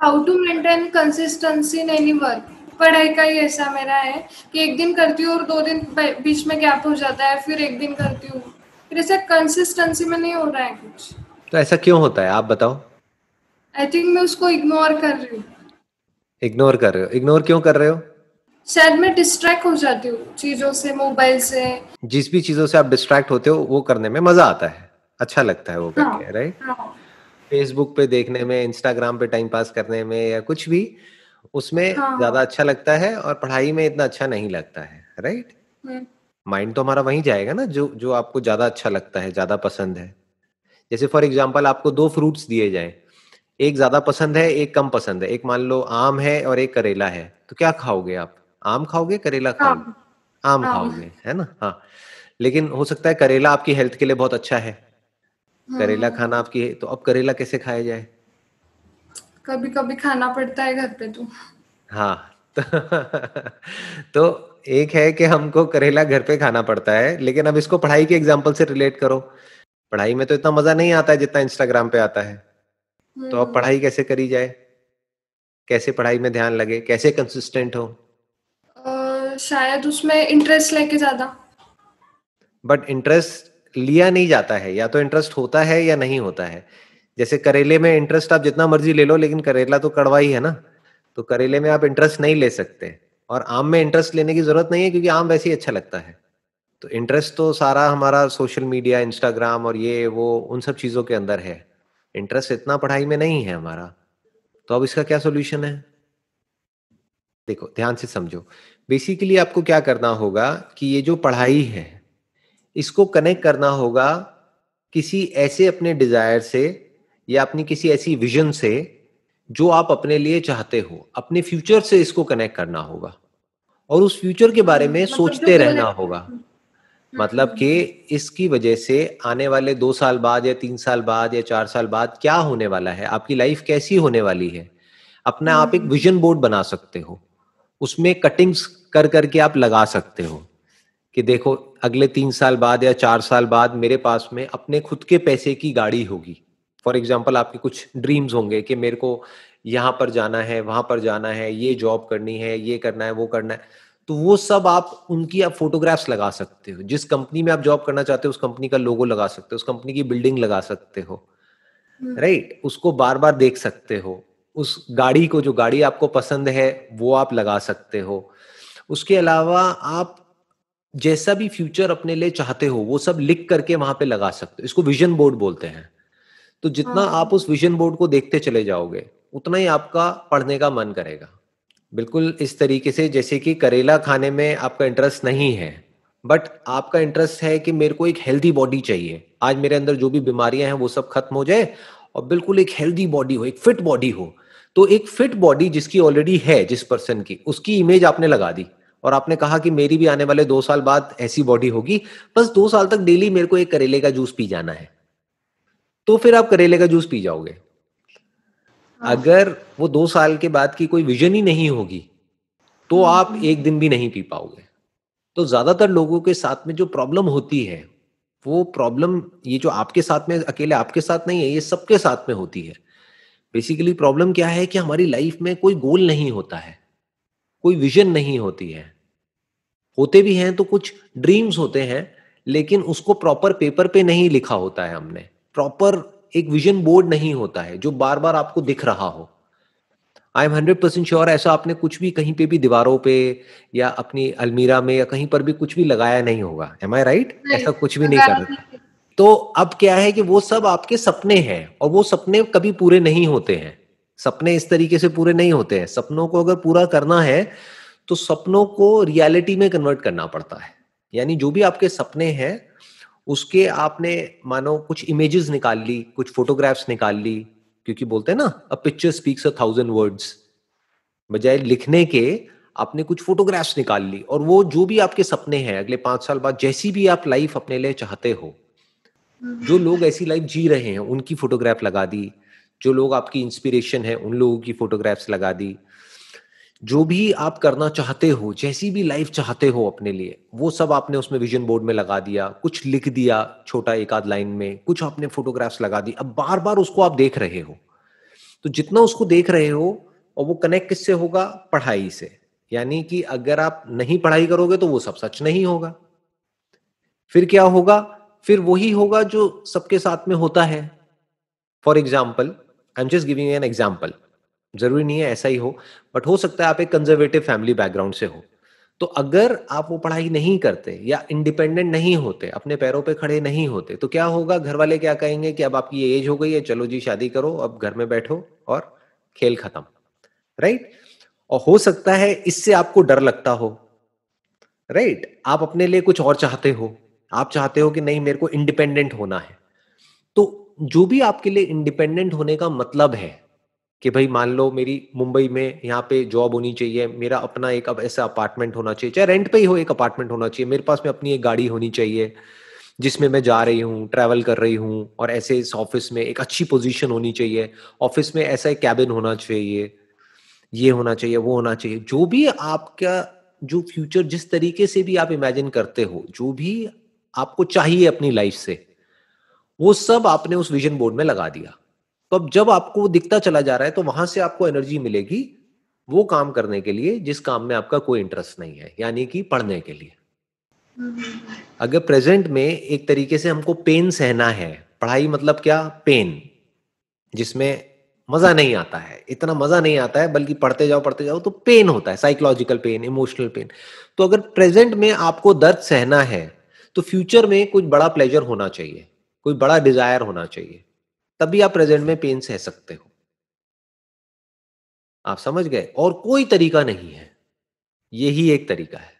How to maintain consistency in any work पढ़ाई का ही ऐसा मेरा है कि एक दिन करती हूँ और दो दिन बीच में गैप हो जाता है फिर एक दिन करती हूँ। फिर ऐसा कंसिस्टेंसी में नहीं हो रहा है कुछ। तो ऐसा क्यों होता है? आप बताओ। आई थिंक मैं उसको इग्नोर कर रही हूँ। इग्नोर कर रहे हो। इग्नोर क्यों कर रहे हो? शायद मैं डिस्ट्रैक्ट हो जाती हूँ चीज़ों से मोबाइल से। जिस भी चीज़ों से आप डिस्ट्रैक्ट होते हो वो करने में मज़ा आता है। अच्छा लगता है वो हाँ, करके राइट हाँ, फेसबुक पे देखने में इंस्टाग्राम पे टाइम पास करने में या कुछ भी उसमें हाँ, ज़्यादा अच्छा लगता है और पढ़ाई में इतना अच्छा नहीं लगता है राइट हम्म, माइंड तो हमारा वहीं जाएगा ना जो जो आपको ज़्यादा अच्छा लगता है ज़्यादा पसंद है। जैसे फॉर एग्ज़ाम्पल आपको दो फ्रूट्स दिए जाए। एक ज़्यादा पसंद है एक कम पसंद है। एक मान लो आम है और एक करेला है। तो क्या खाओगे आप? आम खाओगे करेला खाओगे? हाँ, आम हाँ, खाओगे है ना? हाँ। लेकिन हो सकता है करेला आपकी हेल्थ के लिए बहुत अच्छा है। करेला हम्म, खाना आपकी है तो अब करेला कैसे खाया जाए? कभी कभी खाना पड़ता है घर पे तो। हाँ तो, तो एक है कि हमको करेला घर पे खाना पड़ता है लेकिन अब इसको पढ़ाई के एग्ज़ाम्पल से रिलेट करो। पढ़ाई में तो इतना मज़ा नहीं आता है जितना इंस्टाग्राम पे आता है। तो अब हम्म, पढ़ाई कैसे करी जाए? कैसे पढ़ाई में ध्यान लगे? कैसे कंसिस्टेंट हो? अ, शायद उसमें इंटरेस्ट लेके ज़्यादा। बट इंटरेस्ट लिया नहीं जाता है, या तो इंटरेस्ट होता है या नहीं होता है। जैसे करेले में इंटरेस्ट आप जितना मर्ज़ी ले लो, लेकिन करेला तो कड़वा ही है ना। तो करेले में आप इंटरेस्ट नहीं ले सकते और आम में इंटरेस्ट लेने की ज़रूरत नहीं है, क्योंकि आम वैसे ही अच्छा लगता है। तो इंटरेस्ट तो सारा हमारा सोशल मीडिया इंस्टाग्राम और ये, वो, उन सब चीज़ों के अंदर है। इंटरेस्ट इतना पढ़ाई में नहीं है हमारा। तो अब इसका क्या सोल्यूशन है? देखो, ध्यान से समझो। बेसिकली आपको क्या करना होगा कि ये जो पढ़ाई है इसको कनेक्ट करना होगा किसी ऐसे अपने डिज़ायर से या अपनी किसी ऐसी विजन से जो आप अपने लिए चाहते हो। अपने फ्यूचर से इसको कनेक्ट करना होगा। और उस फ्यूचर के बारे में हम्म, मतलब सोचते रहना होगा। हम्म, मतलब हम्म, कि इसकी वजह से आने वाले दो साल बाद या तीन साल बाद या चार साल बाद क्या होने वाला है? आपकी लाइफ कैसी होने वाली है? अपना आप एक हम्म, विजन बोर्ड बना सकते हो। उसमें कटिंग्स कर करके आप लगा सकते हो। कि देखो अगले तीन साल बाद या चार साल बाद मेरे पास में अपने खुद के पैसे की गाड़ी होगी। फॉर एग्ज़ाम्पल आपके कुछ ड्रीम्स होंगे कि मेरे को यहाँ पर जाना है वहाँ पर जाना है ये जॉब करनी है ये करना है वो करना है। तो वो सब आप उनकी आप फोटोग्राफ्स लगा सकते हो। जिस कंपनी में आप जॉब करना चाहते हो उस कंपनी का लोगो लगा सकते हो उस कंपनी की बिल्डिंग लगा सकते हो। हम्म, राइट उसको बार बार देख सकते हो। उस गाड़ी को जो गाड़ी आपको पसंद है वो आप लगा सकते हो। उसके अलावा आप जैसा भी फ्यूचर अपने लिए चाहते हो वो सब लिख करके वहाँ पे लगा सकते हो। इसको विजन बोर्ड बोलते हैं। तो जितना हाँ, आप उस विजन बोर्ड को देखते चले जाओगे उतना ही आपका पढ़ने का मन करेगा। बिल्कुल इस तरीके से जैसे कि करेला खाने में आपका इंटरेस्ट नहीं है बट आपका इंटरेस्ट है कि मेरे को एक हेल्दी बॉडी चाहिए। आज मेरे अंदर जो भी बीमारियाँ हैं वो सब खत्म हो जाए और बिल्कुल एक हेल्दी बॉडी हो एक फिट बॉडी हो। तो एक फिट बॉडी जिसकी ऑलरेडी है जिस पर्सन की उसकी इमेज आपने लगा दी। और आपने कहा कि मेरी भी आने वाले दो साल बाद ऐसी बॉडी होगी। बस दो साल तक डेली मेरे को एक करेले का जूस पी जाना है। तो फिर आप करेले का जूस पी जाओगे। हाँ, अगर वो दो साल के बाद की कोई विजन ही नहीं होगी तो हम्म, आप एक दिन भी नहीं पी पाओगे। तो ज़्यादातर लोगों के साथ में जो प्रॉब्लम होती है वो प्रॉब्लम ये जो आपके साथ में अकेले आपके साथ नहीं है ये सबके साथ में होती है। बेसिकली प्रॉब्लम क्या है कि हमारी लाइफ में कोई गोल नहीं होता है। कोई विजन नहीं होती है। होते भी हैं तो कुछ ड्रीम्स होते हैं लेकिन उसको प्रॉपर पेपर पे नहीं लिखा होता है हमने। प्रॉपर एक विजन बोर्ड नहीं होता है जो बार बार आपको दिख रहा हो। I am hundred percent sure ऐसा आपने कुछ भी कहीं पे भी दीवारों पे या अपनी अलमीरा में या कहीं पर भी कुछ भी लगाया नहीं होगा। एम आई राइट ऐसा कुछ भी नहीं कर रहे। तो अब क्या है कि वो सब आपके सपने हैं और वो सपने कभी पूरे नहीं होते हैं। सपने इस तरीके से पूरे नहीं होते हैं। सपनों को अगर पूरा करना है तो सपनों को रियलिटी में कन्वर्ट करना पड़ता है। यानी जो भी आपके सपने हैं उसके आपने मानो कुछ इमेजेस निकाल ली कुछ फोटोग्राफ्स निकाल ली क्योंकि बोलते हैं ना a picture speaks a thousand words बजाय लिखने के आपने कुछ फोटोग्राफ्स निकाल ली और वो जो भी आपके सपने हैं अगले पाँच साल बाद जैसी भी आप लाइफ अपने लिए चाहते हो हम्म, जो लोग ऐसी लाइफ जी रहे हैं उनकी फोटोग्राफ लगा दी जो लोग आपकी इंस्पिरेशन है, उन लोगों की फोटोग्राफ्स लगा दी। जो भी आप करना चाहते हो, जैसी भी लाइफ चाहते हो अपने लिए, वो सब आपने उसमें विजन बोर्ड में लगा दिया, कुछ लिख दिया छोटा एक आध लाइन में, कुछ आपने फोटोग्राफ्स लगा दी। अब बार बार उसको आप देख रहे हो। तो जितना उसको देख रहे हो, और वो कनेक्ट किससे होगा? पढ़ाई से। यानी कि अगर आप नहीं पढ़ाई करोगे तो वो सब सच नहीं होगा। फिर क्या होगा? फिर वही होगा जो सबके साथ में होता है। For example I am just giving an example ज़रूरी नहीं है, ऐसा ही हो बट हो सकता है आप एक कंजर्वेटिव फैमिली बैकग्राउंड से हो। तो अगर आप वो पढ़ाई नहीं करते या इंडिपेंडेंट नहीं होते, अपने पैरों पे खड़े नहीं होते तो क्या होगा? घर वाले क्या कहेंगे कि अब आपकी एज हो गई है, चलो जी, शादी करो, अब घर में बैठो और खेल खत्म। राइट और हो सकता है इससे आपको डर लगता हो। राइट आप अपने लिए कुछ और चाहते हो। आप चाहते हो कि नहीं, मेरे को इंडिपेंडेंट होना है। जो भी आपके लिए इंडिपेंडेंट होने का मतलब है कि भाई मान लो मेरी मुंबई में यहाँ पे जॉब होनी चाहिए, मेरा अपना एक अब ऐसा अपार्टमेंट होना चाहिए, चाहे रेंट पे ही हो एक अपार्टमेंट होना चाहिए, मेरे पास में अपनी एक गाड़ी होनी चाहिए, जिसमें मैं जा रही हूँ ट्रैवल कर रही हूँ और ऐसे इस ऑफ़िस में एक अच्छी पोजीशन होनी चाहिए ऑफ़िस में ऐसा एक कैबिन होना चाहिए, ये होना चाहिए, वो होना चाहिए, जो भी आपका, जो फ्यूचर जिस तरीके से भी आप इमेजिन करते हो, जो भी आपको चाहिए अपनी लाइफ से वो सब आपने उस विजन बोर्ड में लगा दिया। तो अब जब आपको दिखता चला जा रहा है तो वहाँ से आपको एनर्जी मिलेगी वो काम करने के लिए, जिस काम में आपका कोई इंटरेस्ट नहीं है, यानी कि पढ़ने के लिए। अगर प्रेजेंट में एक तरीके से हमको पेन सहना है, पढ़ाई मतलब क्या? पेन जिसमें मज़ा नहीं आता है। इतना मज़ा नहीं आता है, बल्कि पढ़ते जाओ पढ़ते जाओ तो पेन होता है साइकोलॉजिकल पेन इमोशनल पेन तो अगर प्रेजेंट में आपको दर्द सहना है तो फ्यूचर में कुछ बड़ा प्लेजर होना चाहिए। कोई बड़ा डिज़ायर होना चाहिए। तभी आप प्रेजेंट में पेन सह सकते हो। आप समझ गए? और कोई तरीका नहीं है। यही एक तरीका है।